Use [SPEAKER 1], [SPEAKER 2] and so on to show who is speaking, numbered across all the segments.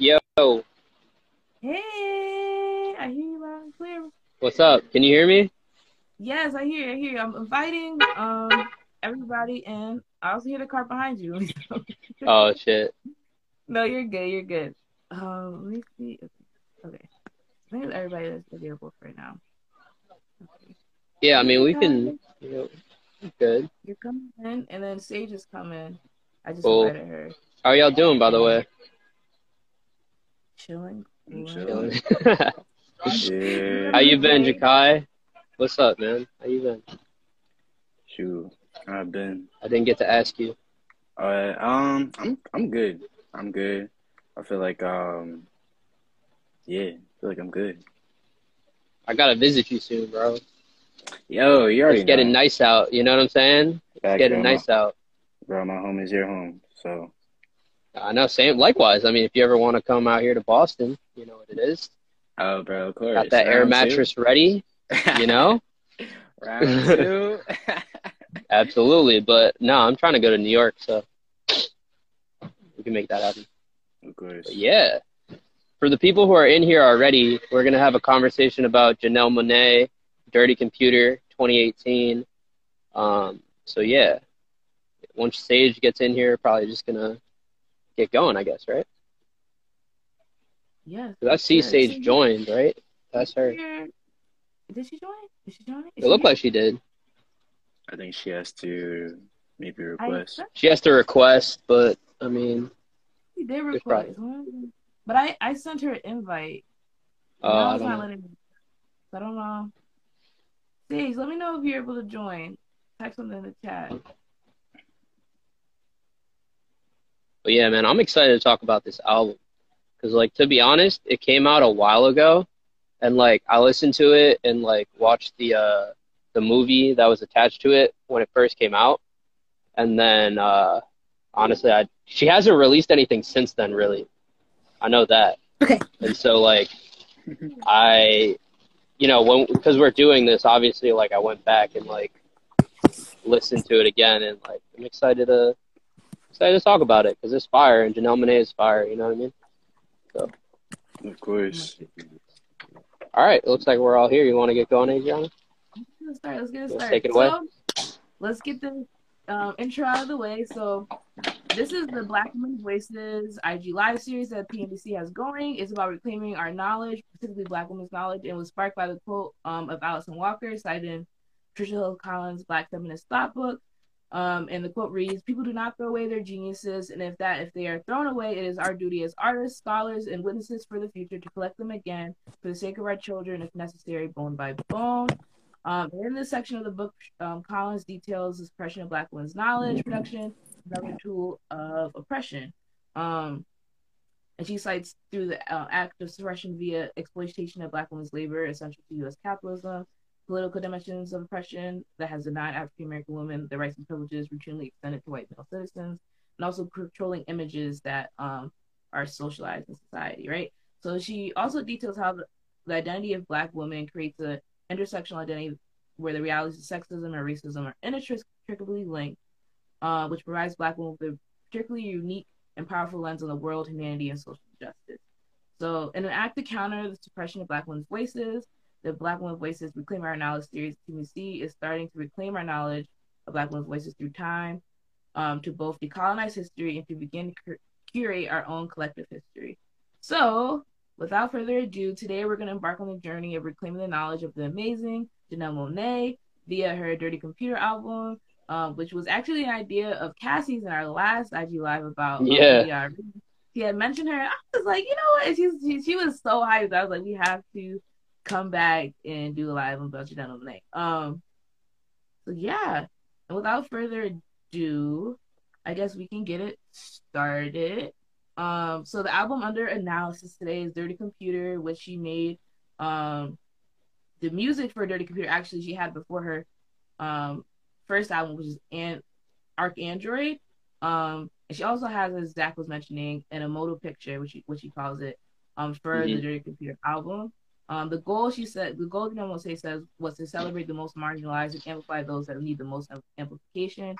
[SPEAKER 1] Yo,
[SPEAKER 2] Hey, I hear you loud and clear.
[SPEAKER 1] what's up? Can you hear me?
[SPEAKER 2] Yes, I hear you. I hear you. I'm inviting um everybody in. I also hear the car behind you.
[SPEAKER 1] Oh shit.
[SPEAKER 2] no, you're good. You're good. Um, let me see. Okay, I think it's everybody that's available for right now. Okay.
[SPEAKER 1] Yeah, I mean we can. You know, good.
[SPEAKER 2] You're coming in, and then Sage is coming. I just
[SPEAKER 1] Cool.
[SPEAKER 2] invited her.
[SPEAKER 1] How are y'all doing, by the way?
[SPEAKER 2] Chilling.
[SPEAKER 3] I'm
[SPEAKER 2] Chilling.
[SPEAKER 3] chilling.
[SPEAKER 1] How you been, Jakai? What's up, man? How you been?
[SPEAKER 3] Shoot, I've been.
[SPEAKER 1] I didn't get to ask you.
[SPEAKER 3] Uh, um, I'm I'm good. I'm good. I feel like um, yeah, I feel like I'm good.
[SPEAKER 1] I gotta visit you soon, bro.
[SPEAKER 3] Yo, you already
[SPEAKER 1] It's getting
[SPEAKER 3] know.
[SPEAKER 1] nice out. You know what I'm saying? It's getting
[SPEAKER 3] bro.
[SPEAKER 1] nice out.
[SPEAKER 3] Bro, my home is your home. So
[SPEAKER 1] I know. Same. Likewise. I mean, if you ever want to come out here to Boston, you know what it is.
[SPEAKER 3] oh, bro, of course.
[SPEAKER 1] Got that air
[SPEAKER 3] Round two.
[SPEAKER 1] mattress ready. You know.
[SPEAKER 3] Round two.
[SPEAKER 1] Absolutely. But no, I'm trying to go to New York, so we can make that happen.
[SPEAKER 3] of course.
[SPEAKER 1] But yeah. For the people who are in here already, we're gonna have a conversation about Janelle Monáe, Dirty Computer 2018. Um, so yeah. Once Sage gets in here, probably just gonna get going, I guess, right?
[SPEAKER 2] Yes.
[SPEAKER 1] 'Cause I see
[SPEAKER 2] yes.
[SPEAKER 1] Sage joined, right? That's her.
[SPEAKER 2] Did she join? Did she join? Is
[SPEAKER 1] It
[SPEAKER 2] she
[SPEAKER 1] looked
[SPEAKER 2] here?
[SPEAKER 1] like she did.
[SPEAKER 3] I think she has to maybe
[SPEAKER 2] I
[SPEAKER 3] request.
[SPEAKER 1] She has to request, but I mean,
[SPEAKER 2] She did
[SPEAKER 1] It's probably-
[SPEAKER 2] request, but I I sent her an invite.
[SPEAKER 1] uh, I don't know.
[SPEAKER 2] letting. I don't know. Sage, let me know if you're able to join. Type something in the chat.
[SPEAKER 1] But yeah, man, I'm excited to talk about this album because, like, to be honest, it came out a while ago, and like I listened to it and like watched the uh the movie that was attached to it when it first came out, and then uh honestly, I she hasn't released anything since then, really. I know that.
[SPEAKER 2] Okay.
[SPEAKER 1] And so like I, you know, when because we're doing this, obviously, like I went back and like listened to it again, and like I'm excited to excited to talk about it because it's fire and Janelle Monae is fire. You know what I mean? So.
[SPEAKER 3] Of course.
[SPEAKER 1] All right, it looks like we're all here. You want to get going, Adriana?
[SPEAKER 2] Let's start. Let's get it started.
[SPEAKER 1] take it away.
[SPEAKER 2] So, let's get the um, intro out of the way. So, this is the Black Women Voices IG Live series that TNBC has going. It's about reclaiming our knowledge, specifically Black women's knowledge, and was sparked by the quote um, of Alice Walker, cited in Patricia Hill Collins' Black Feminist Thought Book. Um, and the quote reads, "People do not throw away their geniuses, and if that if they are thrown away, it is our duty as artists, scholars, and witnesses for the future to collect them again for the sake of our children, if necessary, bone by bone." Um, in this section of the book, um, Collins details the suppression of Black women's knowledge production, another tool of oppression. Um, and she cites through the uh, act of suppression via exploitation of Black women's labor essential to U.S. capitalism, political dimensions of oppression that has denied African American women the rights and privileges routinely extended to white male citizens, and also controlling images that um, are socialized in society, right? So she also details how the, the identity of Black women creates an intersectional identity where the realities of sexism and racism are inextricably linked, uh, which provides Black women with a particularly unique and powerful lens on the world, humanity, and social justice. So, in an act to counter the suppression of Black women's voices, the Black Women's Voices Reclaim Our Knowledge series, TVC, is starting to reclaim our knowledge of Black women's voices through time um, to both decolonize history and to begin to cur- curate our own collective history. So, without further ado, today we're going to embark on the journey of reclaiming the knowledge of the amazing Janelle Monáe via her Dirty Computer album, um, which was actually an idea of Cassie's in our last IG Live about um,
[SPEAKER 1] Yeah.
[SPEAKER 2] VR. She had mentioned her. I was like, you know what? And She, she, she was so hyped. I was like, we have to come back and do a live about Janelle Monáe. Um, so yeah, and without further ado, I guess we can get it started. Um, so the album under analysis today is Dirty Computer, which she made. Um, the music for Dirty Computer actually she had before her um first album, which is An- ArchAndroid. Um, and she also has, as Zach was mentioning, an emoto picture, which she, which she calls it, um, for the
[SPEAKER 1] Mhm.
[SPEAKER 2] Dirty Computer album. Um, the goal, she said, the goal, Dynamo say says, was to celebrate the most marginalized and amplify those that need the most amplification.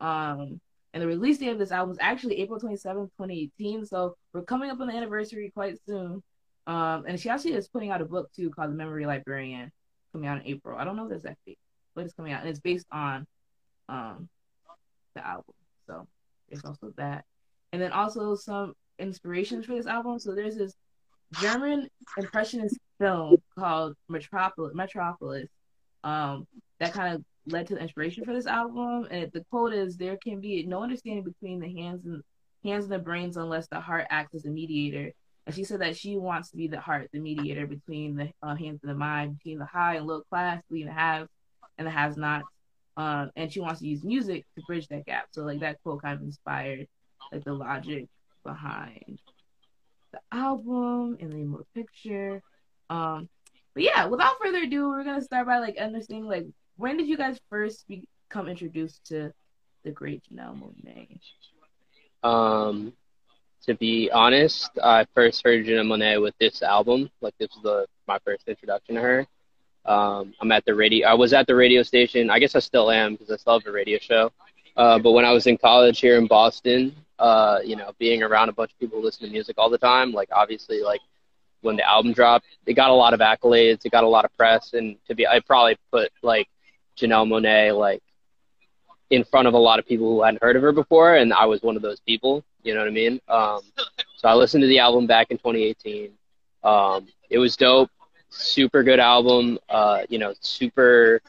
[SPEAKER 2] Um, And the release date of this album is actually April 27, 2018. So we're coming up on the anniversary quite soon. Um, and she actually is putting out a book too called The Memory Librarian, coming out in April. I don't know the exact date, but it's coming out, and it's based on um the album. So there's also that, and then also some inspirations for this album. So there's this German impressionist film called Metropolis. Metropolis. Um, that kind of led to the inspiration for this album. And the quote is, "There can be no understanding between the hands and hands and the brains unless the heart acts as a mediator." And she said that she wants to be the heart, the mediator between the uh, hands and the mind, between the high and low class, between the haves and the has nots. Um, and she wants to use music to bridge that gap. So like that quote kind of inspired like the logic behind the album and the more picture. Um, but yeah, without further ado, we're gonna start by like understanding like when did you guys first become introduced to the great Janelle Monáe?
[SPEAKER 1] Um, to be honest, I first heard Janelle Monáe with this album. Like this was the my first introduction to her. Um, I'm at the radio. I was at the radio station. I guess I still am because I still have a radio show. Uh, but when I was in college here in Boston, uh, you know, being around a bunch of people who listen to music all the time, like obviously, like when the album dropped, it got a lot of accolades, it got a lot of press, and to be, I probably put like Janelle Monáe like in front of a lot of people who hadn't heard of her before, and I was one of those people. You know what I mean? Um, so I listened to the album back in 2018. Um, it was dope, super good album. Uh, you know, super.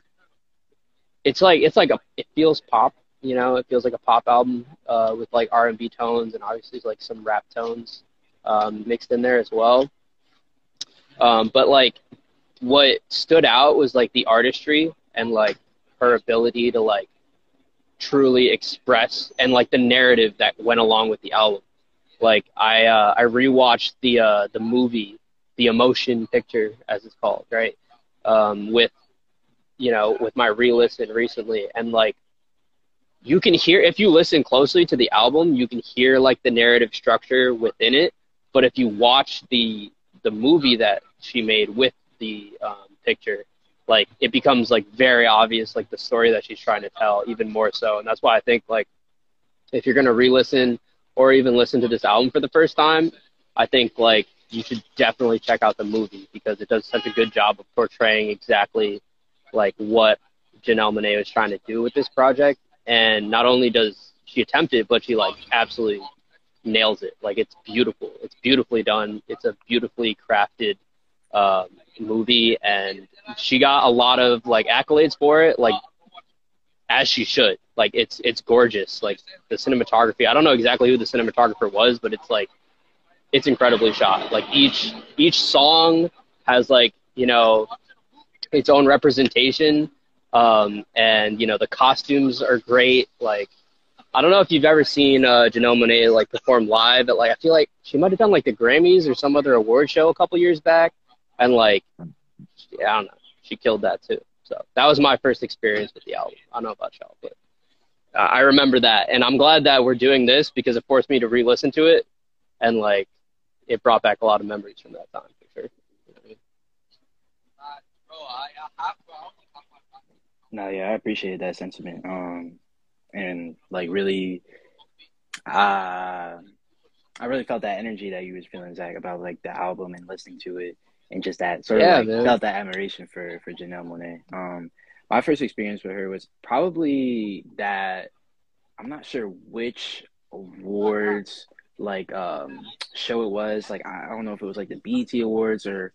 [SPEAKER 1] It's like it's like a it feels pop you know, it feels like a pop album uh, with like R and B tones and obviously like some rap tones um, mixed in there as well. Um, but like, what stood out was like the artistry and like her ability to like truly express and like the narrative that went along with the album. Like I uh, I rewatched the uh, the movie, the emotion picture as it's called, right? Um, with you know with my re-listen recently, and like you can hear if you listen closely to the album, you can hear like the narrative structure within it. But if you watch the the movie that she made with the um, picture, like it becomes like very obvious like the story that she's trying to tell even more so. And that's why I think like if you're gonna re-listen or even listen to this album for the first time, I think like you should definitely check out the movie because it does such a good job of portraying exactly like what Janelle Monáe was trying to do with this project and not only does she attempt it, but she like absolutely nails it. Like it's beautiful. It's beautifully done. It's a beautifully crafted uh, movie, and she got a lot of like accolades for it, like as she should. Like it's it's gorgeous. Like the cinematography. I don't know exactly who the cinematographer was, but it's like it's incredibly shot. Like each each song has like you know its own representation um, and you know the costumes are great. Like I don't know if you've ever seen uh, Janelle Monáe like perform live, but like I feel like she might have done like the Grammys or some other award show a couple years back, and like yeah, I don't know, she killed that too. So that was my first experience with the album. I don't know about y'all, but uh, I remember that, and I'm glad that we're doing this because it forced me to re-listen to it, and like it brought back a lot of memories from that time for sure. You know I mean?
[SPEAKER 3] No, yeah, I appreciate that sentiment. Um, and like really, uh, I really felt that energy that you was feeling, Zach, about like the album and listening to it, and just that sort yeah, of like, felt that admiration for for Janelle Monáe. Um, my first experience with her was probably that I'm not sure which awards like um show it was. Like I don't know if it was like the BET Awards or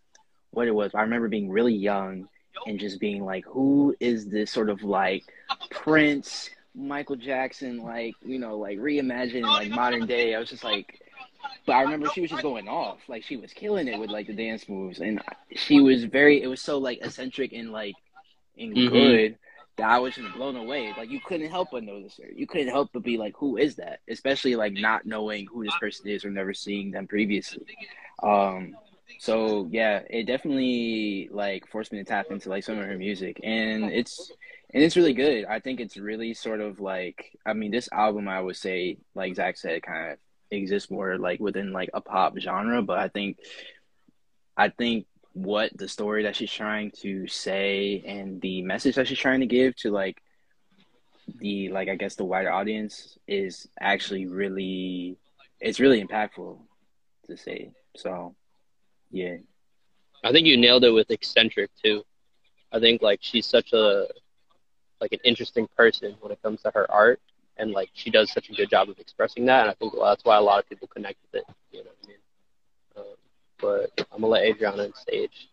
[SPEAKER 3] what it was. I remember being really young and just being like, who is this sort of like Prince, Michael Jackson, like, you know, like reimagining like modern day. I was just like, but I remember she was just going off. Like she was killing it with like the dance moves. And she was very, it was so like eccentric and like, and mm-hmm. good that I was just blown away. Like you couldn't help but notice her. You couldn't help but be like, who is that? Especially like not knowing who this person is or never seeing them previously. Um, so yeah, it definitely like forced me to tap into like some of her music, and it's and it's really good. I think it's really sort of like I mean, this album I would say, like Zach said, kind of exists more like within like a pop genre, but I think I think what the story that she's trying to say and the message that she's trying to give to like the like I guess the wider audience is actually really it's really impactful to say. So yeah.
[SPEAKER 1] I think you nailed it with eccentric too. I think like she's such a like an interesting person when it comes to her art and like she does such a good job of expressing that and I think well, that's why a lot of people connect with it. You know what I mean? Um, but I'm gonna let Adriana on stage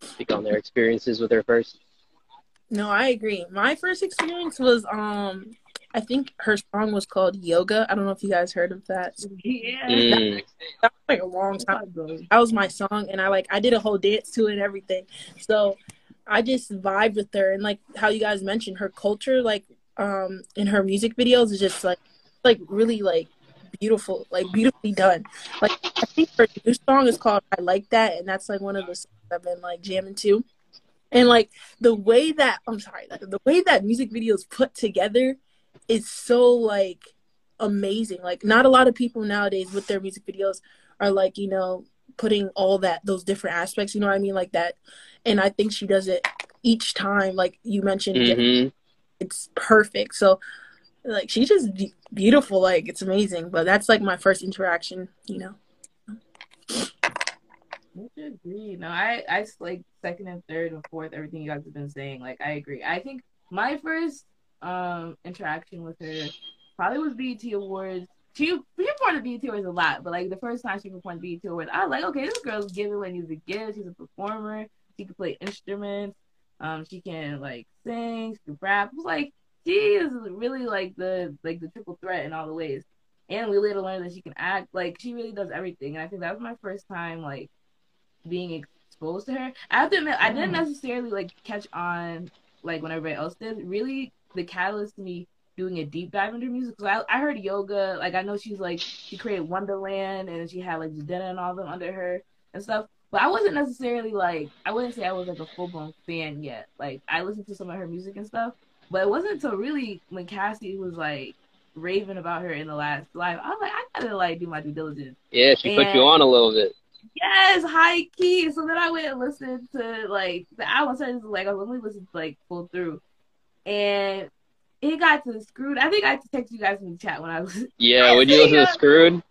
[SPEAKER 1] speak on their experiences with her first.
[SPEAKER 4] No, I agree. My first experience was um I think her song was called Yoga. I don't know if you guys heard of that.
[SPEAKER 2] Yeah.
[SPEAKER 1] Mm.
[SPEAKER 4] That was like a long time. ago. That was my song and I like I did a whole dance to it and everything. So I just vibed with her and like how you guys mentioned her culture like um in her music videos is just like like really like beautiful, like beautifully done. Like I think her new song is called I Like That and that's like one of the songs I've been like jamming to. And like the way that I'm sorry, like, the way that music videos put together is so like amazing. Like not a lot of people nowadays with their music videos are like, you know, putting all that those different aspects, you know what I mean, like that. And I think she does it each time like you mentioned
[SPEAKER 1] hmm
[SPEAKER 4] it's perfect. So like she's just be- beautiful, like it's amazing. But that's like my first interaction, you know.
[SPEAKER 2] I should agree. No, I, I s- like second and third and fourth, everything you guys have been saying. Like, I agree. I think my first um interaction with her probably was BET Awards. She she performed at BET Awards a lot, but like the first time she performed at BET Awards, I was like, okay, this girl's giving what music gives. She's a performer. She can play instruments. Um, she can like sing. She can rap. It was like she is really like the like the triple threat in all the ways. And we later learned that she can act. Like she really does everything. And I think that was my first time like being exposed to her. I have to admit, I didn't necessarily like catch on like when everybody else did. Really, the catalyst to me doing a deep dive into music. So I, I heard yoga. Like I know she's like she created Wondaland and she had like Jidenna and all them under her and stuff. But I wasn't necessarily like I wouldn't say I was like a full blown fan yet. Like I listened to some of her music and stuff, but it wasn't until really when Cassie was like raving about her in the last live. I was like, I gotta like do my due diligence.
[SPEAKER 1] Yeah, she put you on a little bit.
[SPEAKER 2] Yes, high key. So then I went and listened to like the album. So it's like I was only listening to like full through, and it got to screwed. I think I texted you guys in the chat when I was.
[SPEAKER 1] Yeah, when you listen to Screwed,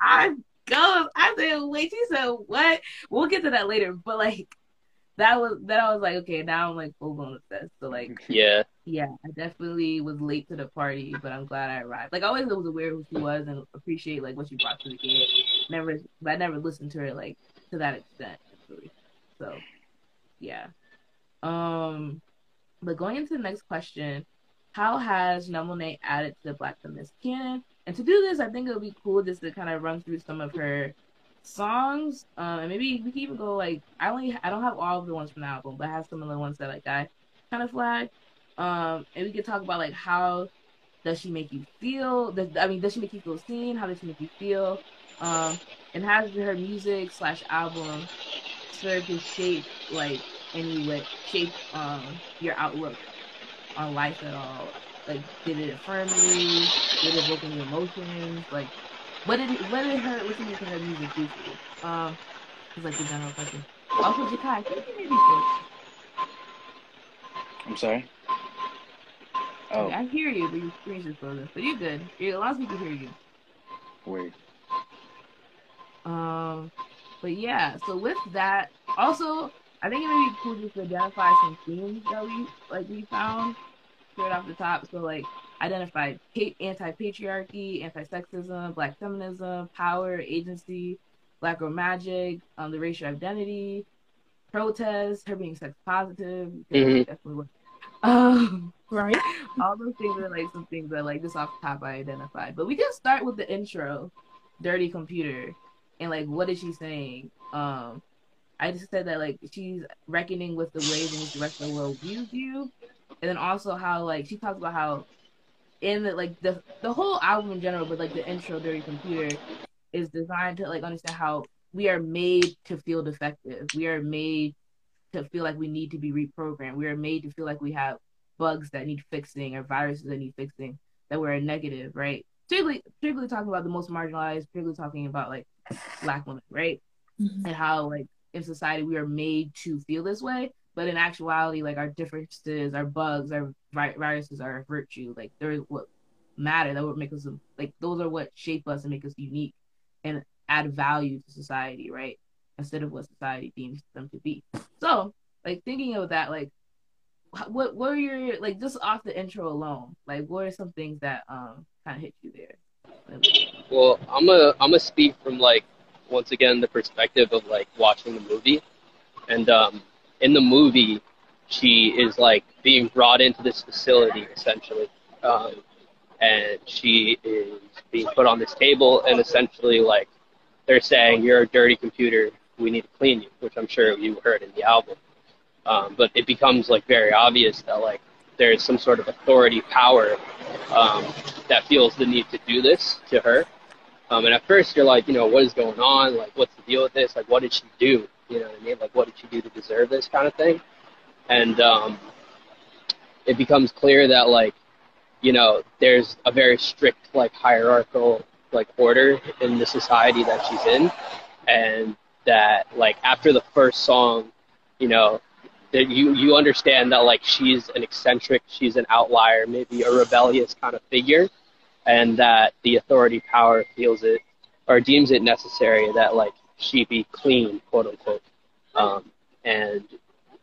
[SPEAKER 2] I go. I said, wait. She said, what? We'll get to that later. But like that was then I was like, okay, now I'm like full blown obsessed. So like
[SPEAKER 1] yeah,
[SPEAKER 2] yeah, I definitely was late to the party, but I'm glad I arrived. Like I always was aware of who she was and appreciate like what she brought to the game. Never, but I never listened to her like to that extent. Actually. So, yeah. Um, but going into the next question, how has Numblenate added to the Black feminist canon? And to do this, I think it would be cool just to kind of run through some of her songs. Um, and maybe we can even go like I only I don't have all of the ones from the album, but I have some of the ones that like I kind of flagged. Um, and we could talk about like how does she make you feel? Does, I mean, does she make you feel seen? How does she make you feel? Um, and has her music slash album served to shape like any way, shape um your outlook on life at all? Like, did it affirm you? Did it evoke any emotions? Like, what did it, what did her listening to her music do for you? Um, it's like the general question. Also, Jakai, can you maybe first?
[SPEAKER 3] I'm sorry. Oh,
[SPEAKER 2] I hear you, but your screen's just frozen. But you're good. You're, a lot of people hear you.
[SPEAKER 3] word.
[SPEAKER 2] Um, but yeah, so with that, also, I think it may be cool just to identify some themes that we like we found straight off the top. So like identified pa- anti-patriarchy, anti-sexism, black feminism, power, agency, black girl magic, um, the racial identity, protest, her being sex positive.
[SPEAKER 1] Mhm.
[SPEAKER 2] Definitely. Um,
[SPEAKER 4] Right?
[SPEAKER 2] all those things are like some things that like just off the top I identified. But we can start with the intro, Dirty Computer, and like what is she saying? Um I just said that like she's reckoning with the ways in which the rest of the world views you. And then also how like she talks about how in the like the the whole album in general, but like the intro Dirty Computer is designed to like understand how we are made to feel defective. We are made to feel like we need to be reprogrammed. We are made to feel like we have bugs that need fixing or viruses that need fixing, that we're a negative, right? Particularly, particularly talking about the most marginalized, particularly talking about like black women, right?
[SPEAKER 4] Mhm.
[SPEAKER 2] And how like in society we are made to feel this way. But in actuality, like our differences, our bugs, our vi- viruses, our virtue. Like they're what matter. That would make us like those are what shape us and make us unique and add value to society, right? Instead of what society deems them to be. So, like thinking of that, like what what are your like just off the intro alone? Like what are some things that um kind of hit you there?
[SPEAKER 1] Well, I'm a I'm a speak from like once again the perspective of like watching the movie, and um, in the movie, she is like being brought into this facility essentially, um, and she is being put on this table, and essentially like they're saying you're a dirty computer, we need to clean you, which I'm sure you heard in the album. Um, but it becomes like very obvious that like there's some sort of authority power um, that feels the need to do this to her. Um, and at first you're like, you know, what is going on? Like, what's the deal with this? Like, what did she do? You know what I mean? Like, what did she do to deserve this kind of thing? And um, it becomes clear that like, you know, there's a very strict like hierarchical like order in the society that she's in, and that like after the first song, you know, that you you understand that like she's an eccentric, she's an outlier, maybe a rebellious kind of figure, and that the authority power feels it or deems it necessary that like she be clean, quote unquote, um, and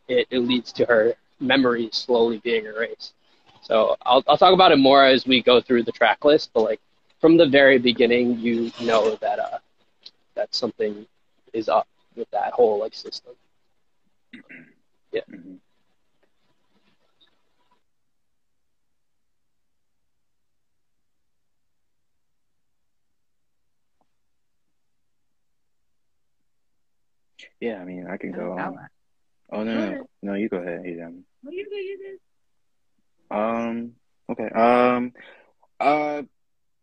[SPEAKER 1] it, it leads to her memories slowly being erased. So I'll I'll talk about it more as we go through the track list, but like from the very beginning, you know that uh that something is up with that whole like system. Yeah. Mm-hmm.
[SPEAKER 3] Yeah, I mean, I can go on. Oh no, no, no, no, you go ahead.
[SPEAKER 2] No, you go, you
[SPEAKER 3] go. Um. Okay. Um. Uh.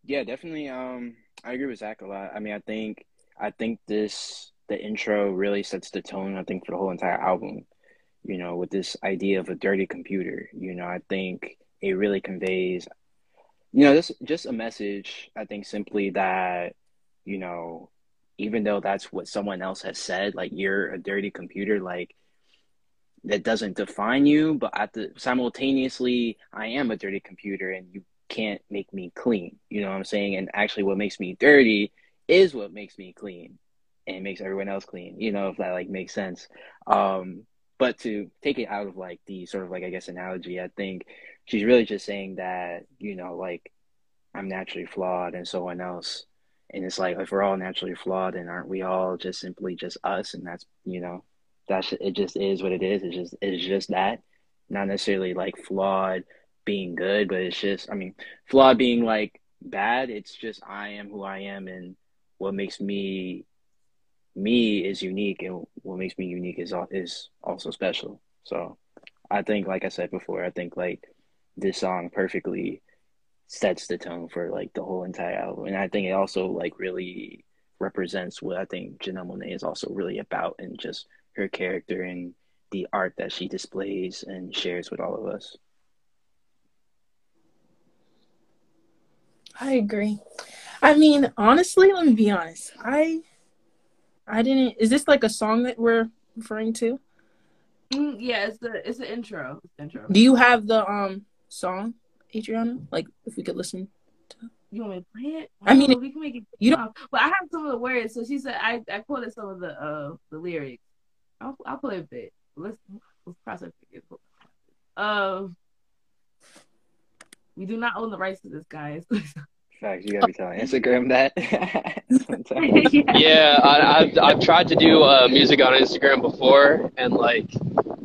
[SPEAKER 3] Yeah, definitely. Um. I agree with Zach a lot. I mean, I think I think this the intro really sets the tone. I think for the whole entire album you know, with this idea of a dirty computer. You know, I think it really conveys, you know, this just a message. I think simply that, you know, even though that's what someone else has said, like you're a dirty computer, like that doesn't define you, but at the simultaneously, I am a dirty computer, and you can't make me clean. You know what I'm saying? And actually, what makes me dirty is what makes me clean and makes everyone else clean. You know, if that like makes sense. Um, but to take it out of like the sort of like I guess analogy, I think she's really just saying that you know like I'm naturally flawed and someone else, and it's like if we're all naturally flawed, and aren't we all just simply just us? And that's you know that's it. Just is what it is. It's just it's just that, not necessarily like flawed being good, but it's just I mean flawed being like bad. It's just I am who I am, and what makes me me is unique, and what makes me unique is is also special. So, I think, like I said before, I think like this song perfectly sets the tone for like the whole entire album, and I think it also like really represents what I think Janelle Monáe is also really about, and just her character and the art that she displays and shares with all of us.
[SPEAKER 4] I agree. I mean, honestly, let me be honest. I I didn't. Is this like a song that we're referring to?
[SPEAKER 2] Mm, yeah, it's the it's the intro. It's the intro.
[SPEAKER 4] Do you have the um song, Adriana? Like, if we could listen. to
[SPEAKER 2] You want me to play it?
[SPEAKER 4] I mean,
[SPEAKER 2] we can make it.
[SPEAKER 4] You don't.
[SPEAKER 2] But I have some of the words. So she said I I quoted some of the uh the lyrics. I'll I'll play a bit. Let's let's process it. Um, we do not own the rights to this, guys.
[SPEAKER 3] Facts. You gotta be telling Instagram that.
[SPEAKER 1] yeah, I, have I've tried to do uh, music on Instagram before, and like,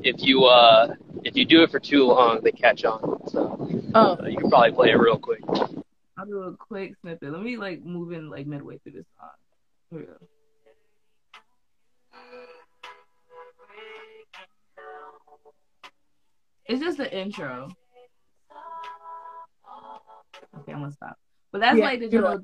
[SPEAKER 1] if you uh, if you do it for too long, they catch on. So oh. Uh, you can probably play it real quick.
[SPEAKER 2] I'll do a quick snippet. Let me like move in like midway through this song. Here we go. It's just the intro. Okay, I'm gonna stop. But that's yeah, like the joke.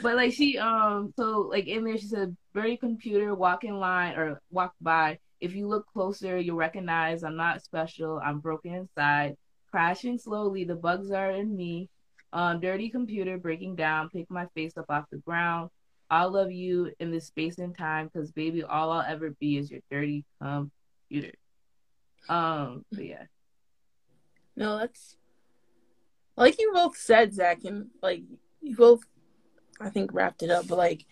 [SPEAKER 2] But like she um so like in there she said very computer walk in line or walk by. If you look closer, you'll recognize I'm not special. I'm broken inside, crashing slowly. The bugs are in me. Um, dirty computer breaking down. Pick my face up off the ground. I'll love you in this space and time, cause baby, all I'll ever be is your dirty computer. Um, but yeah.
[SPEAKER 4] No, that's like you both said, Zach, and like you both, I think wrapped it up. But like,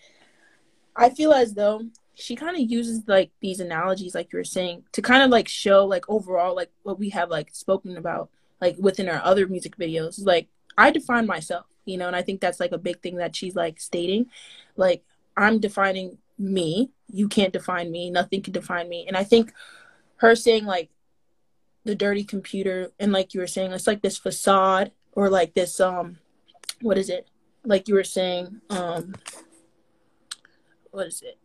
[SPEAKER 4] I feel as though she kind of uses like these analogies, like you were saying, to kind of like show like overall like what we have like spoken about like within our other music videos. Like I define myself, you know, and I think that's like a big thing that she's like stating, like I'm defining me. You can't define me. Nothing can define me. And I think her saying like the dirty computer and like you were saying it's like this facade or like this um what is it like you were saying um what is it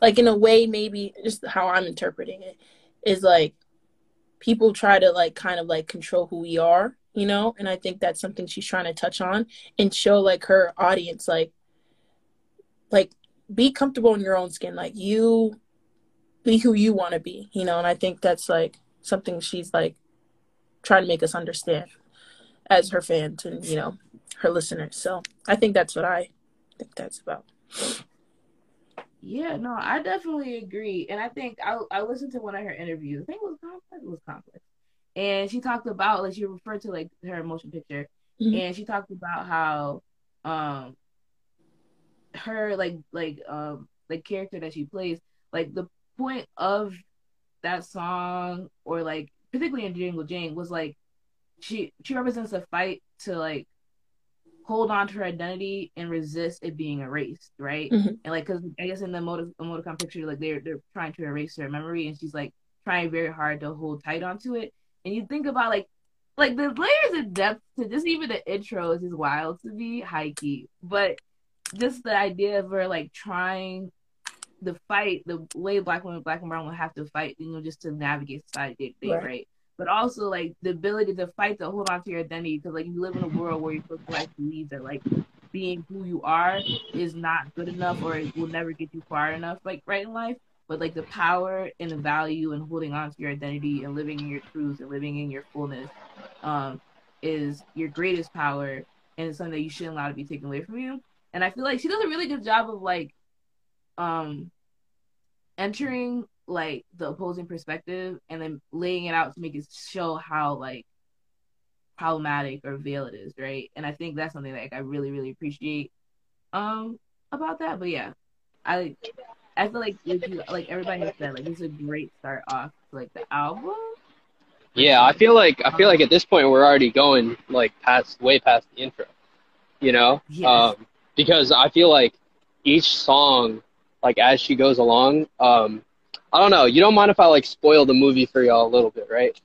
[SPEAKER 4] like in a way maybe just how i'm interpreting it is like people try to like kind of like control who we are you know and i think that's something she's trying to touch on and show like her audience like like be comfortable in your own skin like you be who you want to be you know and i think that's like something she's like trying to make us understand as her fans and you know her listeners. So I think that's what I think that's about.
[SPEAKER 2] Yeah, no, I definitely agree, and I think I I listened to one of her interviews. I think it was complex. It was conflict, and she talked about like she referred to like her motion picture, mm-hmm. and she talked about how um her like like um like character that she plays like the point of that song or like particularly in Django Jane was like she she represents a fight to like hold on to her identity and resist it being erased, right? Mm-hmm. And like, cause I guess in the motive emoticon picture, like they're they're trying to erase her memory, and she's like trying very hard to hold tight onto it. And you think about like like the layers of depth to just even the intro is just wild to me, high key. But just the idea of her like trying the fight, the way black women, black and brown will have to fight, you know, just to navigate society day to day, right. right? But also like the ability to fight to hold on to your identity because like you live in a world where you're supposed to like believe that like being who you are is not good enough or it will never get you far enough like right in life. But like the power and the value and holding on to your identity and living in your truth and living in your fullness um, is your greatest power and it's something that you shouldn't allow to be taken away from you. And I feel like she does a really good job of like um entering like the opposing perspective and then laying it out to make it show how like problematic or veil it is, right? And I think that's something that like, I really, really appreciate um about that. But yeah, I I feel like if you like everybody has said, like it's a great start off like the album.
[SPEAKER 1] Yeah, I feel like I feel like at this point we're already going like past way past the intro, you know, yes. um, because I feel like each song like as she goes along. Um, I don't know. You don't mind if I like spoil the movie for y'all a little bit, right?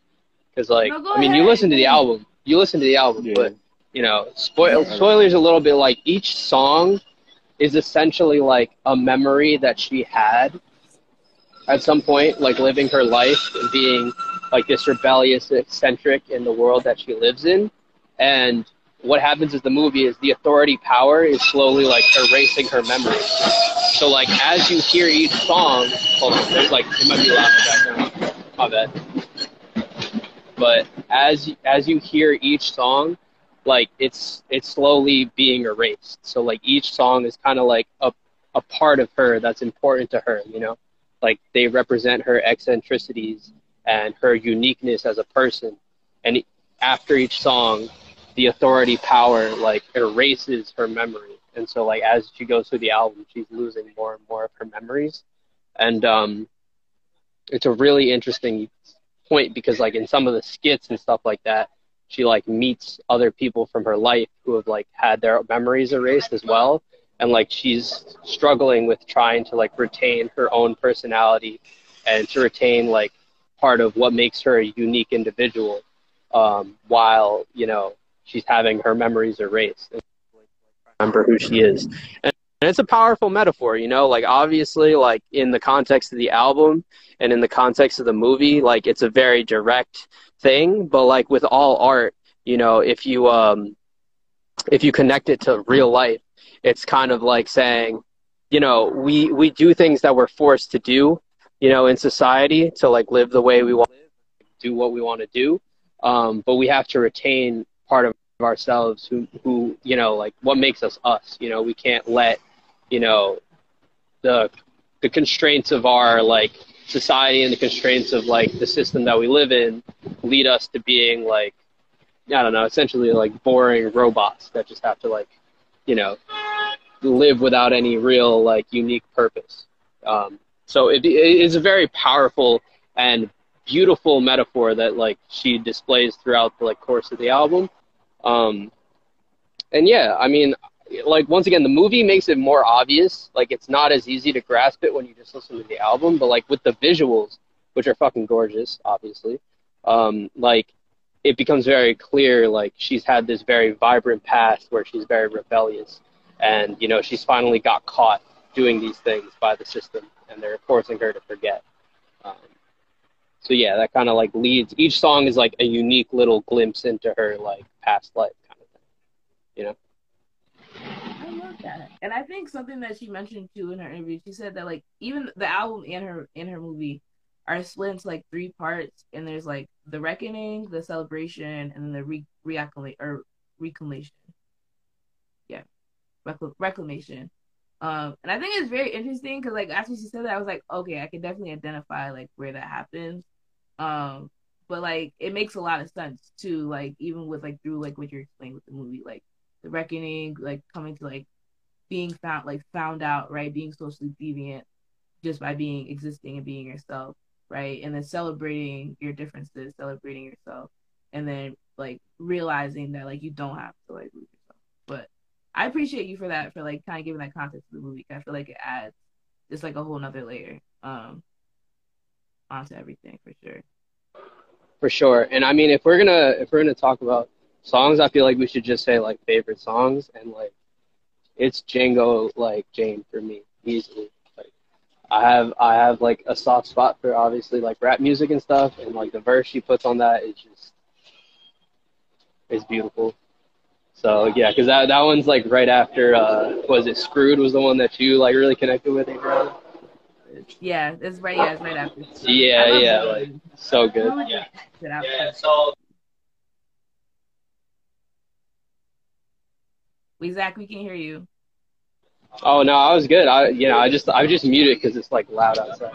[SPEAKER 1] Because like, no, I mean, you listen to the album, you listen to the album, yeah. but you know, spoil spoilers a little bit. Like each song is essentially like a memory that she had at some point, like living her life and being like this rebellious eccentric in the world that she lives in, and what happens is the movie is the authority power is slowly like erasing her memory. So like as you hear each song, hold on, there's like it might be loud background. My bad. But as as you hear each song, like it's it's slowly being erased. So like each song is kind of like a a part of her that's important to her. You know, like they represent her eccentricities and her uniqueness as a person. And after each song, the authority power like erases her memory. And so like as she goes through the album she's losing more and more of her memories. And um it's a really interesting point because like in some of the skits and stuff like that she like meets other people from her life who have like had their memories erased as well. And like she's struggling with trying to like retain her own personality and to retain like part of what makes her a unique individual um, while you know she's having her memories erased. And remember who she is. And it's a powerful metaphor you know? Like obviously like in the context of the album and in the context of the movie like it's a very direct thing but like with all art you know if you um if you connect it to real life it's kind of like saying you know we we do things that we're forced to do you know in society to like live the way we want to do what we want to do. Um, but we have to retain part of ourselves who who you know like what makes us us you know we can't let you know the the constraints of our like society and the constraints of like the system that we live in lead us to being like I don't know, essentially like boring robots that just have to like, you know, live without any real like unique purpose. Um, so it, it is a very powerful and beautiful metaphor that like she displays throughout the like course of the album. Um, and yeah, I mean, like once again, the movie makes it more obvious. Like it's not as easy to grasp it when you just listen to the album, but like with the visuals, which are fucking gorgeous, obviously, um, like it becomes very clear. Like she's had this very vibrant past where she's very rebellious, and you know she's finally got caught doing these things by the system, and they're forcing her to forget. Um, so yeah, that kind of like leads. Each song is like a unique little glimpse into her like past life, kind of thing. You know.
[SPEAKER 2] I love that, and I think something that she mentioned too in her interview, she said that like even the album and her in her movie are split into like three parts, and there's like the reckoning, the celebration, and then the re- reacclimate or reclamation. Yeah, Recl- reclamation. Um, and I think it's very interesting because like after she said that, I was like, okay, I can definitely identify like where that happens. Um, but like it makes a lot of sense too. Like even with like through like what you're explaining with the movie, like the reckoning, like coming to like being found, like found out, right? Being socially deviant just by being existing and being yourself, right? And then celebrating your differences, celebrating yourself, and then like realizing that like you don't have to like lose yourself. But I appreciate you for that, for like kind of giving that context to the movie. I feel like it adds just like a whole nother layer um onto everything for sure.
[SPEAKER 1] For sure. And I mean if we're gonna if we're gonna talk about songs, I feel like we should just say like favorite songs and like it's Django like Jane for me, easily. Like I have I have like a soft spot for obviously like rap music and stuff and like the verse she puts on that is just is beautiful. So yeah, because that that one's like right after uh was it Screwed was the one that you like really connected with, Adriana?
[SPEAKER 2] Yeah, it's right. Yeah, it's right after.
[SPEAKER 1] Yeah, yeah, like so good. Yeah.
[SPEAKER 2] Yeah. So. We Zach, we can hear you.
[SPEAKER 1] Oh no, I was good. I you know I just I just muted because it's like loud outside.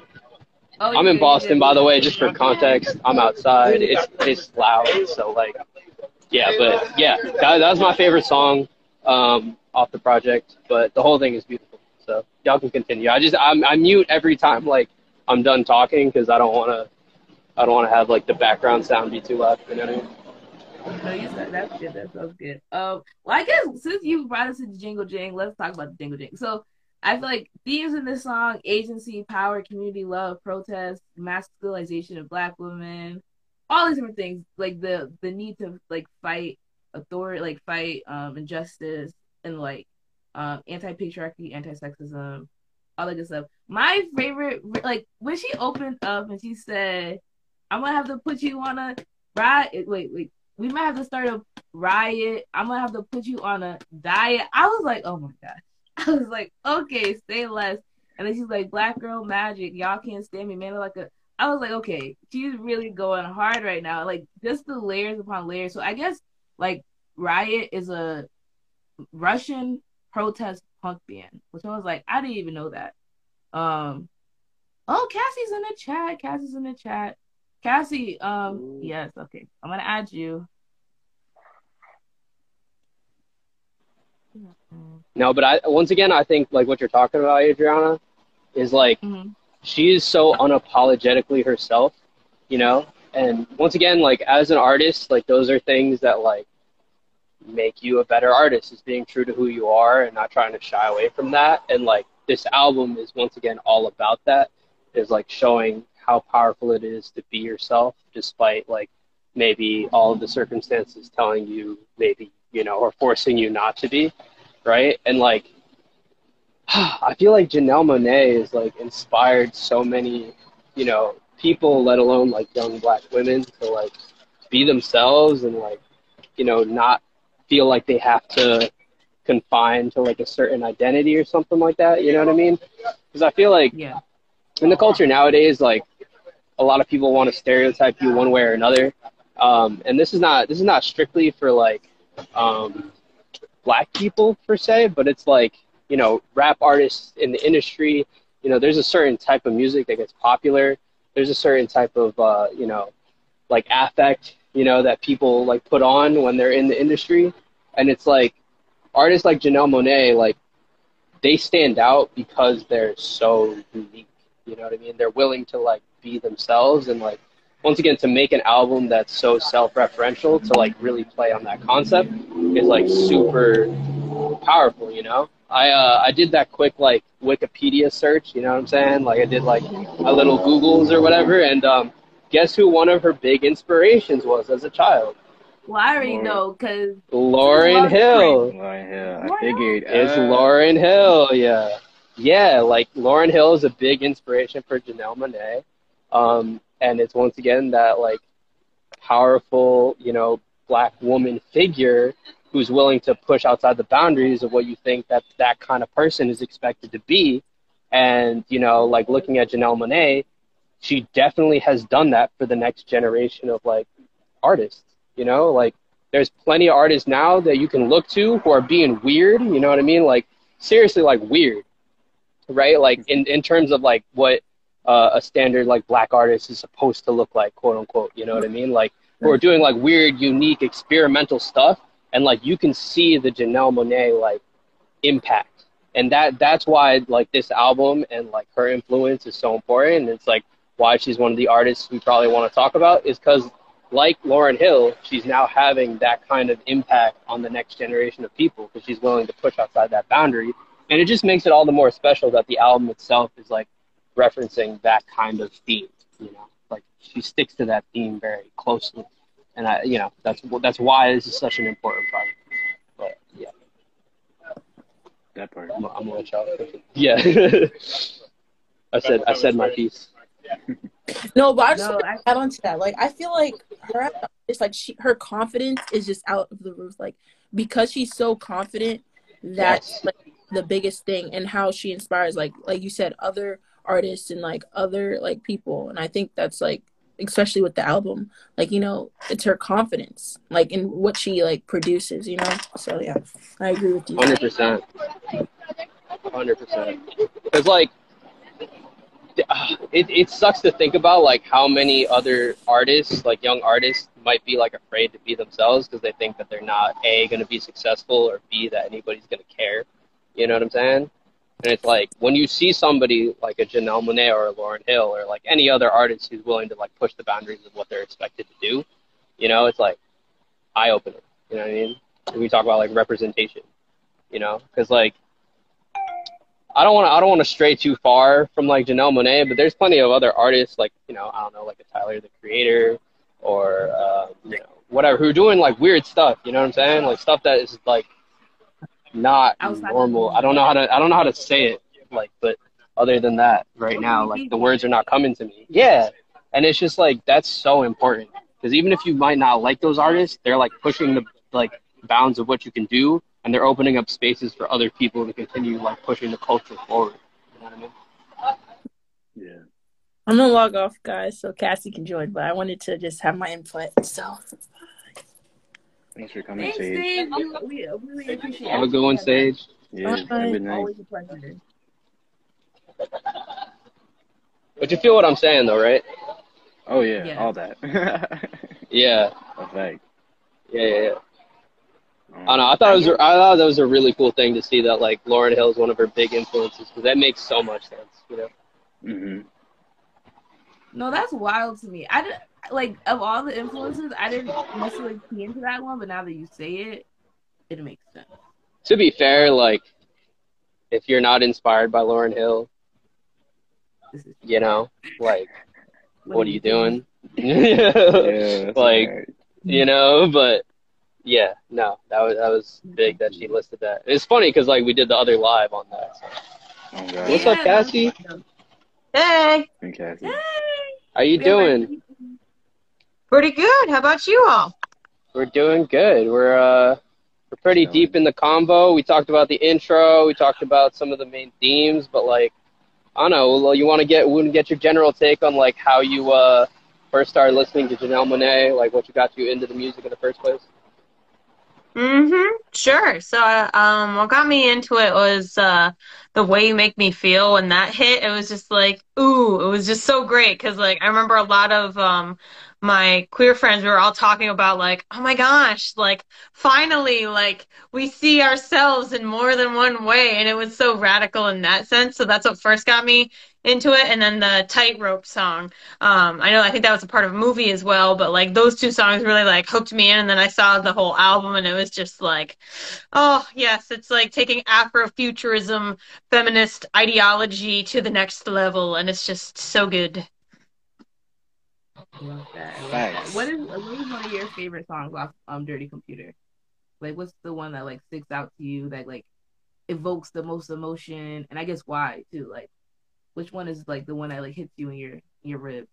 [SPEAKER 2] Oh,
[SPEAKER 1] I'm in Boston, by the way, just for context. I'm outside. It's it's loud, so like, yeah. But yeah, that, that was my favorite song um, off the project. But the whole thing is beautiful. So y'all can continue. I just I'm, I mute every time like I'm done talking because I don't want to I don't want to have like the background sound be too loud. You know what I mean?
[SPEAKER 2] No, you said that's good. That sounds good. Um, well, I guess since you brought us into Django Jane, let's talk about the Django Jane. So I feel like themes in this song: agency, power, community love, protest, masculinization of Black women, all these different things. Like the the need to like fight authority, like fight um injustice, and like um anti patriarchy, anti sexism, all that good stuff. My favorite, like when she opened up and she said, "I'm gonna have to put you on a riot." Wait, wait we might have to start a riot. I'm gonna have to put you on a diet. I was like, oh my god. I was like, okay, say less. And then she's like, black girl magic. Y'all can't stand me, man. Like a. I was like, okay, she's really going hard right now. Like just the layers upon layers. So I guess like Riot is a Russian protest punk band, which I was like, I didn't even know that. Um, oh, Cassie's in the chat. Cassie's in the chat. Cassie, um, yes, okay. I'm gonna add you.
[SPEAKER 1] No, but I once again I think like what you're talking about, Adriana, is like
[SPEAKER 2] Mhm.
[SPEAKER 1] she is so unapologetically herself, you know? And once again, like as an artist, like those are things that like make you a better artist is being true to who you are and not trying to shy away from that. And like this album is once again all about that. Is like showing how powerful it is to be yourself despite like maybe all of the circumstances telling you maybe, you know, or forcing you not to be. Right. And like I feel like Janelle Monáe is like inspired so many, you know, people, let alone like young black women to like be themselves and like, you know, not feel like they have to confine to like a certain identity or something like that. You know what I mean? Because I feel like
[SPEAKER 2] Yeah.
[SPEAKER 1] in the culture nowadays, like a lot of people want to stereotype you one way or another. Um, and this is not this is not strictly for like um, black people per se, but it's like you know rap artists in the industry you know, there's a certain type of music that gets popular. There's a certain type of, uh, you know, like affect, you know, that people like put on when they're in the industry. And it's like artists like Janelle Monáe, like they stand out because they're so unique. You know what I mean? They're willing to like be themselves and like once again to make an album that's so self-referential to like really play on that concept is like super powerful. You know? I uh, I did that quick like Wikipedia search. You know what I'm saying? Like I did like a little Googles or whatever, and um, guess who one of her big inspirations was as a child?
[SPEAKER 2] Well, I already know because
[SPEAKER 1] Lauryn Hill.
[SPEAKER 3] Lauryn Hill. I figured.
[SPEAKER 1] It's
[SPEAKER 3] uh,
[SPEAKER 1] Lauryn Hill, yeah. Yeah, like Lauryn Hill is a big inspiration for Janelle Monáe. Um, and it's once again that like powerful, you know, black woman figure who's willing to push outside the boundaries of what you think that that kind of person is expected to be. And, you know, like looking at Janelle Monáe, she definitely has done that for the next generation of like artists, you know, like there's plenty of artists now that you can look to who are being weird, you know what I mean? Like seriously like weird, right? Like in, in terms of like what uh, a standard like black artist is supposed to look like, quote unquote, you know what I mean? Like who are doing like weird, unique, experimental stuff and like you can see the Janelle Monáe like impact, and that that's why like this album and like her influence is so important. It's like why she's one of the artists we probably want to talk about is because like Lauryn Hill, she's now having that kind of impact on the next generation of people because she's willing to push outside that boundary, and it just makes it all the more special that the album itself is like referencing that kind of theme. You know, like she sticks to that theme very closely and I, you know, that's that's why this is such an important project. But yeah,
[SPEAKER 3] that part.
[SPEAKER 1] I'm, I'm gonna let y'all. Yeah, I said I said my piece.
[SPEAKER 4] No, but I just
[SPEAKER 2] No,
[SPEAKER 4] want to
[SPEAKER 2] I-
[SPEAKER 4] add on to that. Like, I feel like her, it's like she, her confidence is just out of the roof. Like, because she's so confident, that's
[SPEAKER 1] Yes.
[SPEAKER 4] like the biggest thing, and how she inspires, like, like you said, other artists and like other like people. And I think that's like, especially with the album, like you know, it's her confidence, like in what she like produces. You know. So yeah, I agree with you.
[SPEAKER 1] Hundred percent. Hundred percent. It's like, it it sucks to think about like how many other artists, like young artists, might be like afraid to be themselves because they think that they're not a going to be successful or b that anybody's going to care. You know what I'm saying? And it's like when you see somebody like a Janelle Monáe or a Lauryn Hill or like any other artist who's willing to like push the boundaries of what they're expected to do, you know, it's like eye opening. You know what I mean? When we talk about like representation, you know, because like I don't want to I don't want to stray too far from like Janelle Monáe, but there's plenty of other artists like you know I don't know like a Tyler the Creator or uh, you know whatever who are doing like weird stuff. You know what I'm saying? Like stuff that is like not
[SPEAKER 2] Outside
[SPEAKER 1] normal. I don't know how to I don't know how to say it like, but other than that, right now like the words are not coming to me. Yeah, and it's just like that's so important because even if you might not like those artists, they're like pushing the like bounds of what you can do, and they're opening up spaces for other people to continue like pushing the culture forward. You know what I mean?
[SPEAKER 3] Yeah.
[SPEAKER 4] I'm gonna log off, guys, so Cassie can join. But I wanted to just have my input. So
[SPEAKER 3] Thanks for coming,
[SPEAKER 2] Thanks,
[SPEAKER 3] Sage.
[SPEAKER 2] Dave. We, we really appreciate
[SPEAKER 1] Have a good one, Sage.
[SPEAKER 3] Yeah,
[SPEAKER 4] Bye.
[SPEAKER 3] have a.
[SPEAKER 2] Always a pleasure.
[SPEAKER 1] But you feel what I'm saying, though, right?
[SPEAKER 3] Oh yeah,
[SPEAKER 2] Yeah.
[SPEAKER 3] all that.
[SPEAKER 1] Yeah,
[SPEAKER 3] a
[SPEAKER 1] yeah, yeah. yeah. I don't know. I thought it was. I thought that was a really cool thing to see that like Lauryn Hill is one of her big influences because that makes so much sense. You know.
[SPEAKER 3] mhm.
[SPEAKER 2] No, that's wild to me. I didn't like of all the influences, I didn't necessarily key into that one, but now that you say it, it makes sense.
[SPEAKER 1] To be fair, like if you're not inspired by Lauryn Hill, you know, like what are you doing?
[SPEAKER 3] Yeah,
[SPEAKER 1] like
[SPEAKER 3] alright.
[SPEAKER 1] you know, but yeah, no, that was that was big that she listed that. It's funny because like we did the other live on that. So.
[SPEAKER 3] Oh god.
[SPEAKER 1] What's up, Cassie?
[SPEAKER 5] Hey,
[SPEAKER 3] And Cassie.
[SPEAKER 2] Hey,
[SPEAKER 1] How you
[SPEAKER 2] we have our-
[SPEAKER 1] doing?
[SPEAKER 5] pretty good. How about you all?
[SPEAKER 1] We're doing good. We're uh we're pretty
[SPEAKER 3] Chilling.
[SPEAKER 1] deep in the combo. We talked about the intro. We talked about some of the main themes, but like I don't know. well, You want to get want to get your general take on like how you uh first started listening to Janelle Monáe, like what you got you into the music in the first place.
[SPEAKER 5] Mm-hmm. Sure. So, um, what got me into it was uh,
[SPEAKER 6] the way you make me feel when that hit, it was just like, ooh, it was just so great. Cause like, I remember a lot of, um, my queer friends, we were all talking about like, oh my gosh, like finally, like we see ourselves in more than one way. And it was so radical in that sense. So that's what first got me into it. And then the tightrope song. Um, I know, I think that was a part of a movie as well, but like those two songs really like hooked me in. And then I saw the whole album and it was just like, oh yes, it's like taking Afrofuturism feminist ideology to the next level. And it's just so good.
[SPEAKER 2] Love that. I love that. What is what is one of your favorite songs off um Dirty Computer? Like what's the one that like sticks out to you that like evokes the most emotion and I guess why too? Like which one is like the one that like hits you in your your ribs?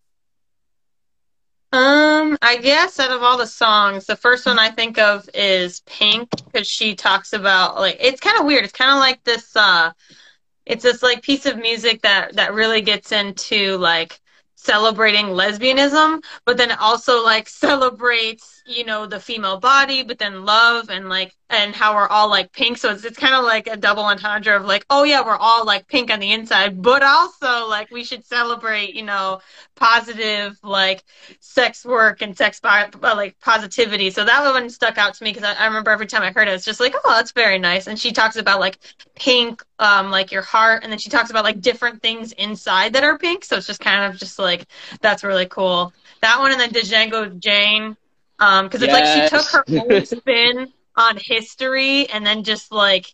[SPEAKER 6] Um, I guess out of all the songs, the first one I think of is Pink because she talks about like it's kind of weird. It's kind of like this. uh It's this like piece of music that that really gets into like celebrating lesbianism, but then also like celebrates, you know, the female body, but then love and like and how we're all like pink. So it's it's kind of like a double entendre of like, oh yeah, we're all like pink on the inside, but also like we should celebrate, you know, positive like sex work and sex uh, like positivity. So that one stuck out to me because I, I remember every time I heard it, it's just like, oh, that's very nice. And she talks about like pink, um, like your heart, and then she talks about like different things inside that are pink. So it's just kind of just like that's really cool. That one and then Django Jane, um, because it's yes. like she took her own spin on history and then just like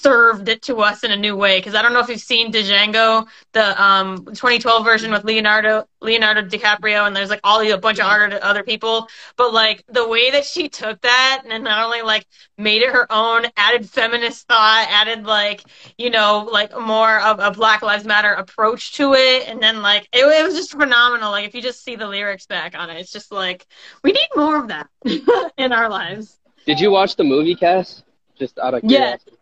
[SPEAKER 6] served it to us in a new way because I don't know if you've seen Django, the um 2012 version with Leonardo Leonardo DiCaprio, and there's like all a bunch of other people, but like the way that she took that and not only like made it her own, added feminist thought, added like you know like more of a Black Lives Matter approach to it, and then like it, it was just phenomenal. Like if you just see the lyrics back on it, it's just like we need more of that in our lives.
[SPEAKER 1] Did you watch the movie cast? Just out of curiosity. Yeah.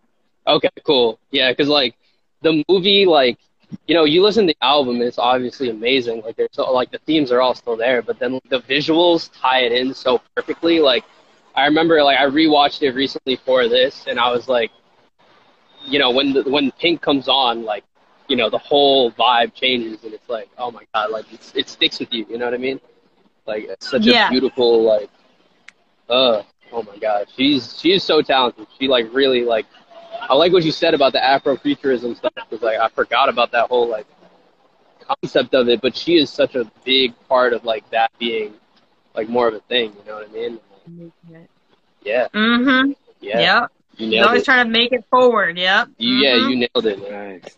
[SPEAKER 1] Okay, cool. Yeah, because like the movie, like you know, you listen to the album, and it's obviously amazing. Like there's so, like the themes are all still there, but then the visuals tie it in so perfectly. Like I remember, like I rewatched it recently for this, and I was like, you know, when the, when Pink comes on, like you know, the whole vibe changes, and it's like, oh my god, like it's, it sticks with you. You know what I mean? Like it's such yeah. a beautiful, like, uh, oh my god, she's she's so talented. She like really like I like what you said about the Afrofuturism stuff because like I forgot about that whole like concept of it, but she is such a big part of like that being like more of a thing. You know what I mean? Yeah.
[SPEAKER 6] Mhm. Yeah. Yep. You nailed always it. trying to make it forward. Yep.
[SPEAKER 1] You, mm-hmm. Yeah, you nailed it. Nice.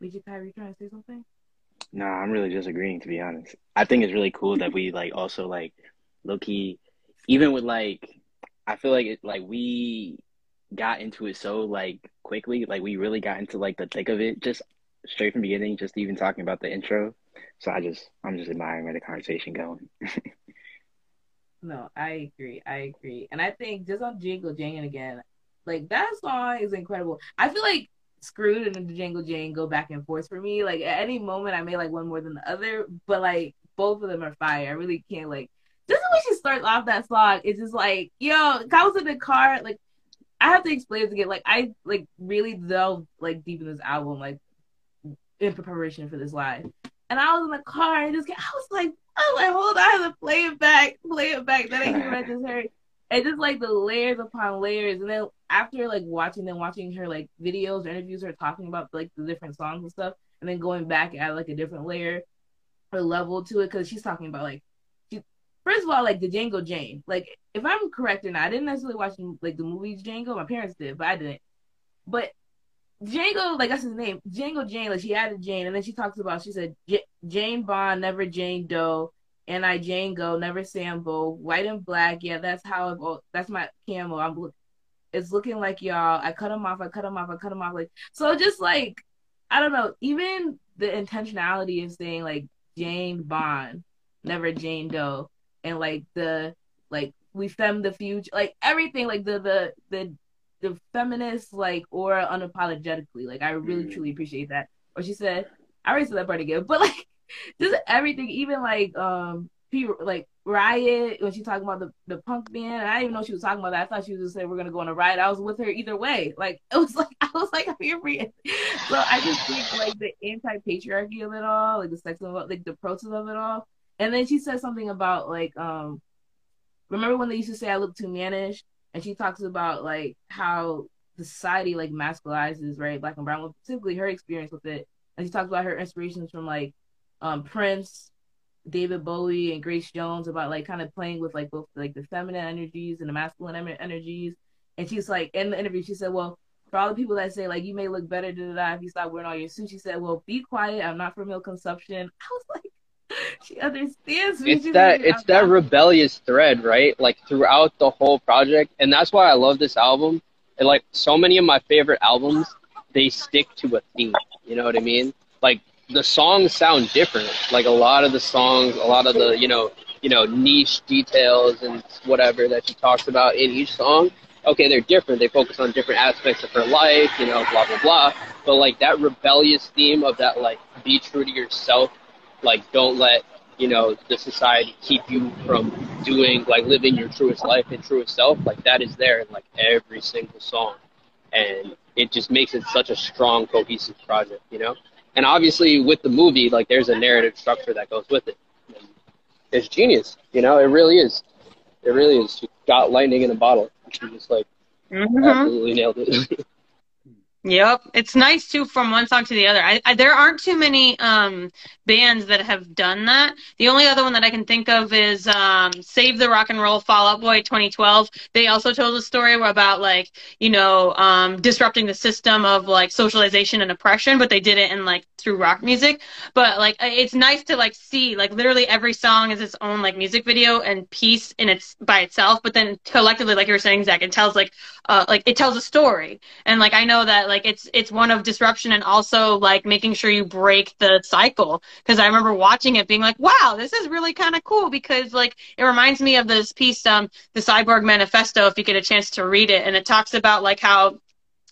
[SPEAKER 2] Legion Kyrie trying to say something?
[SPEAKER 3] No, I'm really just agreeing to be honest. I think it's really cool that we like also like low key even with like I feel like it like we got into it so like quickly, like we really got into like the thick of it just straight from beginning, just even talking about the intro. So I just I'm just admiring where the conversation going.
[SPEAKER 2] no, I agree. I agree. And I think just on Django Jane again, like that song is incredible. I feel like Screwed and the Django Jane go back and forth for me. Like at any moment I may like one more than the other, but like both of them are fire. I really can't like just the way she starts off that song It's just like, yo, I was in the car, like I have to explain this again. Like I like really delved like deep in this album, like in preparation for this live. And I was in the car and just I was like, I was like, hold on, I have to play it back, play it back. Then I hear I just heard. And just like the layers upon layers. And then after like watching them, watching her like videos or interviews, her talking about like the different songs and stuff, and then going back at like a different layer or level to it because she's talking about like first of all, like the Django Jane. Like, if I'm correct or not, I didn't necessarily watch like the movies Django. My parents did, but I didn't. But Django, like that's his name, Django Jane. Like she added Jane, and then she talks about she said Jane Bond, never Jane Doe, and I Django, never Sambo, white and black. Yeah, that's how. I've, oh, that's my camo. I'm. It's looking like y'all. I cut them off. I cut them off. I cut them off. Like so, just like I don't know. Even the intentionality of saying like Jane Bond, never Jane Doe and like the like we fem the future, like everything, like the the the the feminist like or unapologetically. Like I really mm. truly appreciate that. Or she said, I already said that part again, but like just everything, even like um P like riot when she talking about the, the punk band and I didn't even know she was talking about that. I thought she was just saying we're gonna go on a riot. I was with her either way. Like it was like I was like I'm here for you. So I just think like the anti patriarchy of it all, like the sexism like the protest of it all. And then she said something about like um remember when they used to say I look too mannish? And she talks about like how society like masculizes, right, black and brown, specifically her experience with it. And she talks about her inspirations from like um Prince, David Bowie and Grace Jones about like kind of playing with like both like the feminine energies and the masculine energies. And she's like in the interview, she said, "Well, for all the people that say like you may look better da, da, if you stop wearing all your suits," she said, "Well, be quiet. I'm not for male consumption." I was like, she understands me.
[SPEAKER 1] It's that it's that rebellious thread, right? Like throughout the whole project, and that's why I love this album. And like so many of my favorite albums, they stick to a theme. You know what I mean? Like the songs sound different. Like a lot of the songs, a lot of the you know you know niche details and whatever that she talks about in each song. Okay, they're different. They focus on different aspects of her life, you know, blah blah blah. But like that rebellious theme of that, like be true to yourself, like don't let you know the society keep you from doing like living your truest life and truest self. Like that is there in like every single song, and it just makes it such a strong, cohesive project, you know. And obviously, with the movie, like there's a narrative structure that goes with it. And it's genius, you know. It really is. It really is. She got lightning in a bottle. She just like mm-hmm. absolutely nailed it.
[SPEAKER 6] Yep, it's nice too from one song to the other. I, I, there aren't too many um, bands that have done that. The only other one that I can think of is um, Save the Rock and Roll Fall Out Boy 2012. They also told a story about like you know um, disrupting the system of like socialization and oppression, but they did it in like through rock music. But like it's nice to like see like literally every song is its own like music video and piece in its by itself, but then collectively, like you were saying, Zach, it tells like uh, like it tells a story. And like I know that like it's it's one of disruption and also like making sure you break the cycle. Because I remember watching it being like, wow, this is really kind of cool because like it reminds me of this piece, um, the Cyborg Manifesto. If you get a chance to read it, and it talks about like how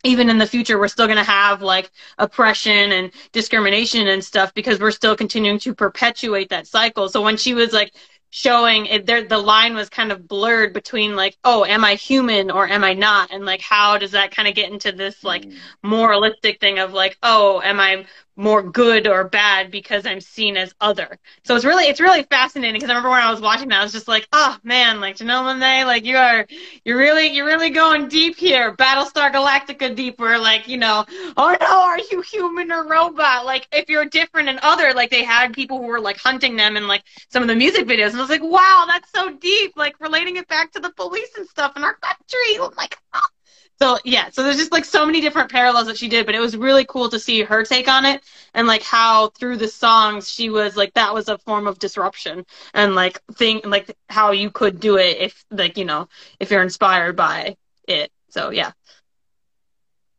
[SPEAKER 6] even in the future we're still going to have like oppression and discrimination and stuff because we're still continuing to perpetuate that cycle so when she was like showing it there the line was kind of blurred between like oh am i human or am i not and like how does that kind of get into this like mm. moralistic thing of like oh am i more good or bad because I'm seen as other. So it's really it's really fascinating because I remember when I was watching that I was just like, oh man, like Janelle Monáe, like you are you're really you're really going deep here. Battlestar Galactica deeper, like, you know, oh no, are you human or robot? Like if you're different and other, like they had people who were like hunting them in like some of the music videos. And I was like, wow, that's so deep, like relating it back to the police and stuff in our country. I'm like, oh so yeah, so there's just like so many different parallels that she did, but it was really cool to see her take on it and like how through the songs she was like that was a form of disruption and like thing like how you could do it if like you know if you're inspired by it. So yeah.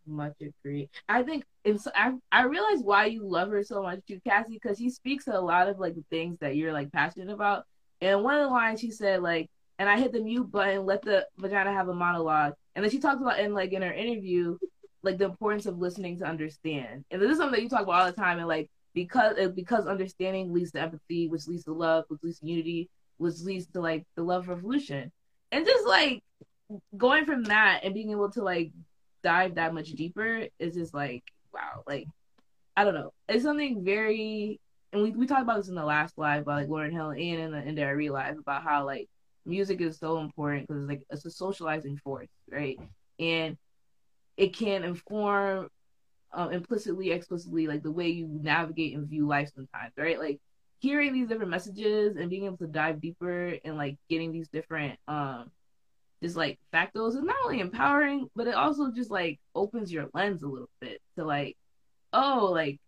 [SPEAKER 2] Much agree. I think it's I I realize why you love her so much too, Cassie, because she speaks a lot of like the things that you're like passionate about. And one of the lines she said like, and I hit the mute button, let the vagina have a monologue and then she talks about in like in her interview, like the importance of listening to understand. And this is something that you talk about all the time. And like because uh, because understanding leads to empathy, which leads to love, which leads to unity, which leads to like the love revolution. And just like going from that and being able to like dive that much deeper is just like wow, like I don't know. It's something very and we, we talked about this in the last live about like Lauryn Hill and in the in real about how like music is so important because it's like it's a socializing force, right? And it can inform um, implicitly, explicitly, like the way you navigate and view life sometimes, right? Like hearing these different messages and being able to dive deeper and like getting these different um just like factos is not only empowering, but it also just like opens your lens a little bit to like, oh, like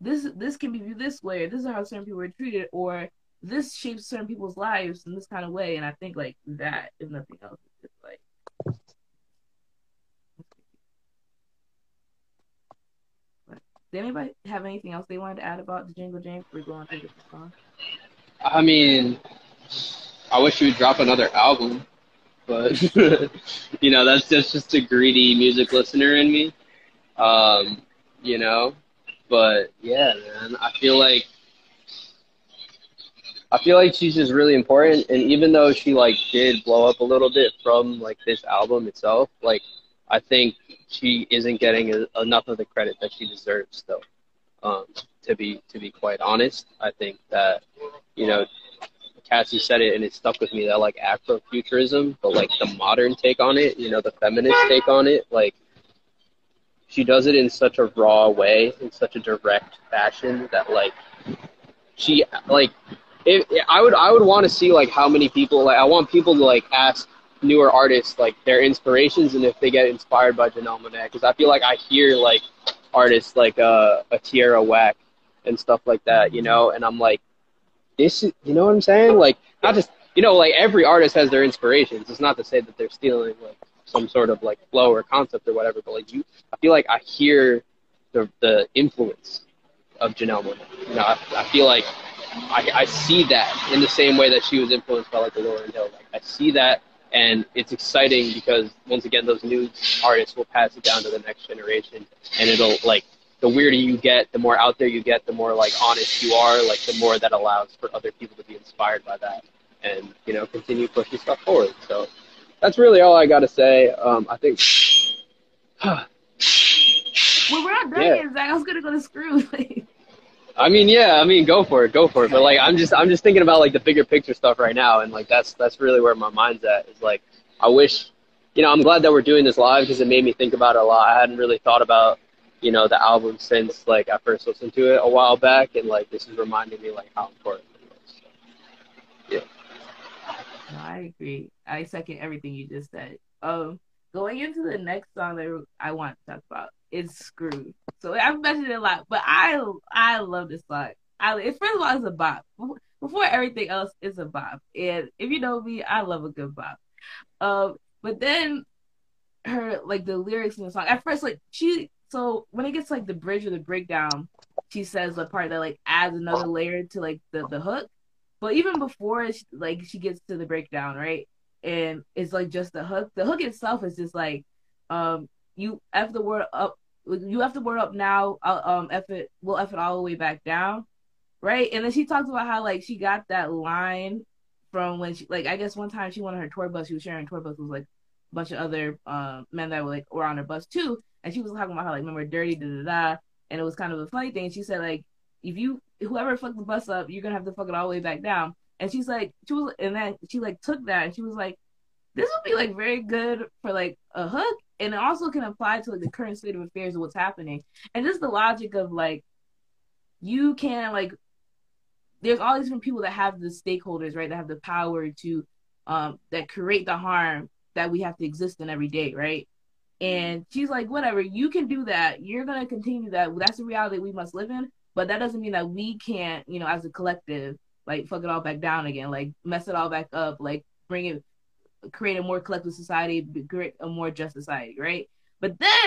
[SPEAKER 2] this this can be viewed this way, or this is how certain people are treated, or this shapes certain people's lives in this kind of way, and I think like that, if nothing else, is just like. Does anybody have anything else they wanted to add about the Jingle James before we go on to the song?
[SPEAKER 1] I mean, I wish you would drop another album, but you know that's just just a greedy music listener in me. Um, you know, but yeah, man, I feel like I feel like she's just really important, and even though she like did blow up a little bit from like this album itself, like I think she isn't getting a, enough of the credit that she deserves. Though, um, to be to be quite honest, I think that you know Cassie said it and it stuck with me that like Afrofuturism, but like the modern take on it, you know, the feminist take on it, like she does it in such a raw way, in such a direct fashion that like she like I would I would want to see like how many people like I want people to like ask newer artists like their inspirations and if they get inspired by Janelle Monáe because I feel like I hear like artists like uh, a Tierra Whack and stuff like that, you know, and I'm like this is, you know what I'm saying? Like, not just, you know, like every artist has their inspirations. It's not to say that they're stealing like some sort of like flow or concept or whatever, but like you, I feel like I hear the the influence of Janelle Monáe. You know, I, I feel like I, I see that in the same way that she was influenced by like the Lauryn Hill. Like I see that, and it's exciting because once again, those new artists will pass it down to the next generation, and it'll like the weirder you get, the more out there you get, the more like honest you are, like the more that allows for other people to be inspired by that and, you know, continue pushing stuff forward. So that's really all I got to say. Um, I think.
[SPEAKER 2] well, we're not done yeah. yet, Zach. I was going to go to screw.
[SPEAKER 1] I mean, yeah, I mean, go for it, go for it. But like, I'm just, I'm just thinking about like the bigger picture stuff right now, and like that's that's really where my mind's at. Is like, I wish, you know, I'm glad that we're doing this live because it made me think about it a lot. I hadn't really thought about you know, the album since like I first listened to it a while back, and like this is reminding me like how important it was. So,
[SPEAKER 2] yeah. No, I agree. I second everything you just said. Um, going into the next song that I want to talk about is "Screwed." So I've mentioned it a lot, but I I love this song. I it, first of all, it's a bop. Before everything else, it's a bop. And if you know me, I love a good bop. Um, but then her like the lyrics in the song. At first, like she so when it gets like the bridge or the breakdown, she says the part that like adds another layer to like the the hook. But even before she, like she gets to the breakdown, right? And it's like just the hook. The hook itself is just like, um, you f the word up, you f the word up now. I'll, um, f it, we'll f it all the way back down, right? And then she talks about how like she got that line from when she like I guess one time she went on her tour bus. She was sharing tour bus with like a bunch of other um, men that were like were on her bus too and she was talking about how like remember dirty da da da, and it was kind of a funny thing. She said like if you whoever fucked the bus up, you're gonna have to fuck it all the way back down. And she's like she was and then she like took that and she was like this would be like very good for like a hook and it also can apply to like the current state of affairs of what's happening and just the logic of like you can like there's all these different people that have the stakeholders right that have the power to um that create the harm that we have to exist in every day right and she's like, whatever, you can do that. You're going to continue that. That's the reality we must live in. But that doesn't mean that we can't, you know, as a collective, like fuck it all back down again, like mess it all back up, like bring it, create a more collective society, create a more just society, right? But then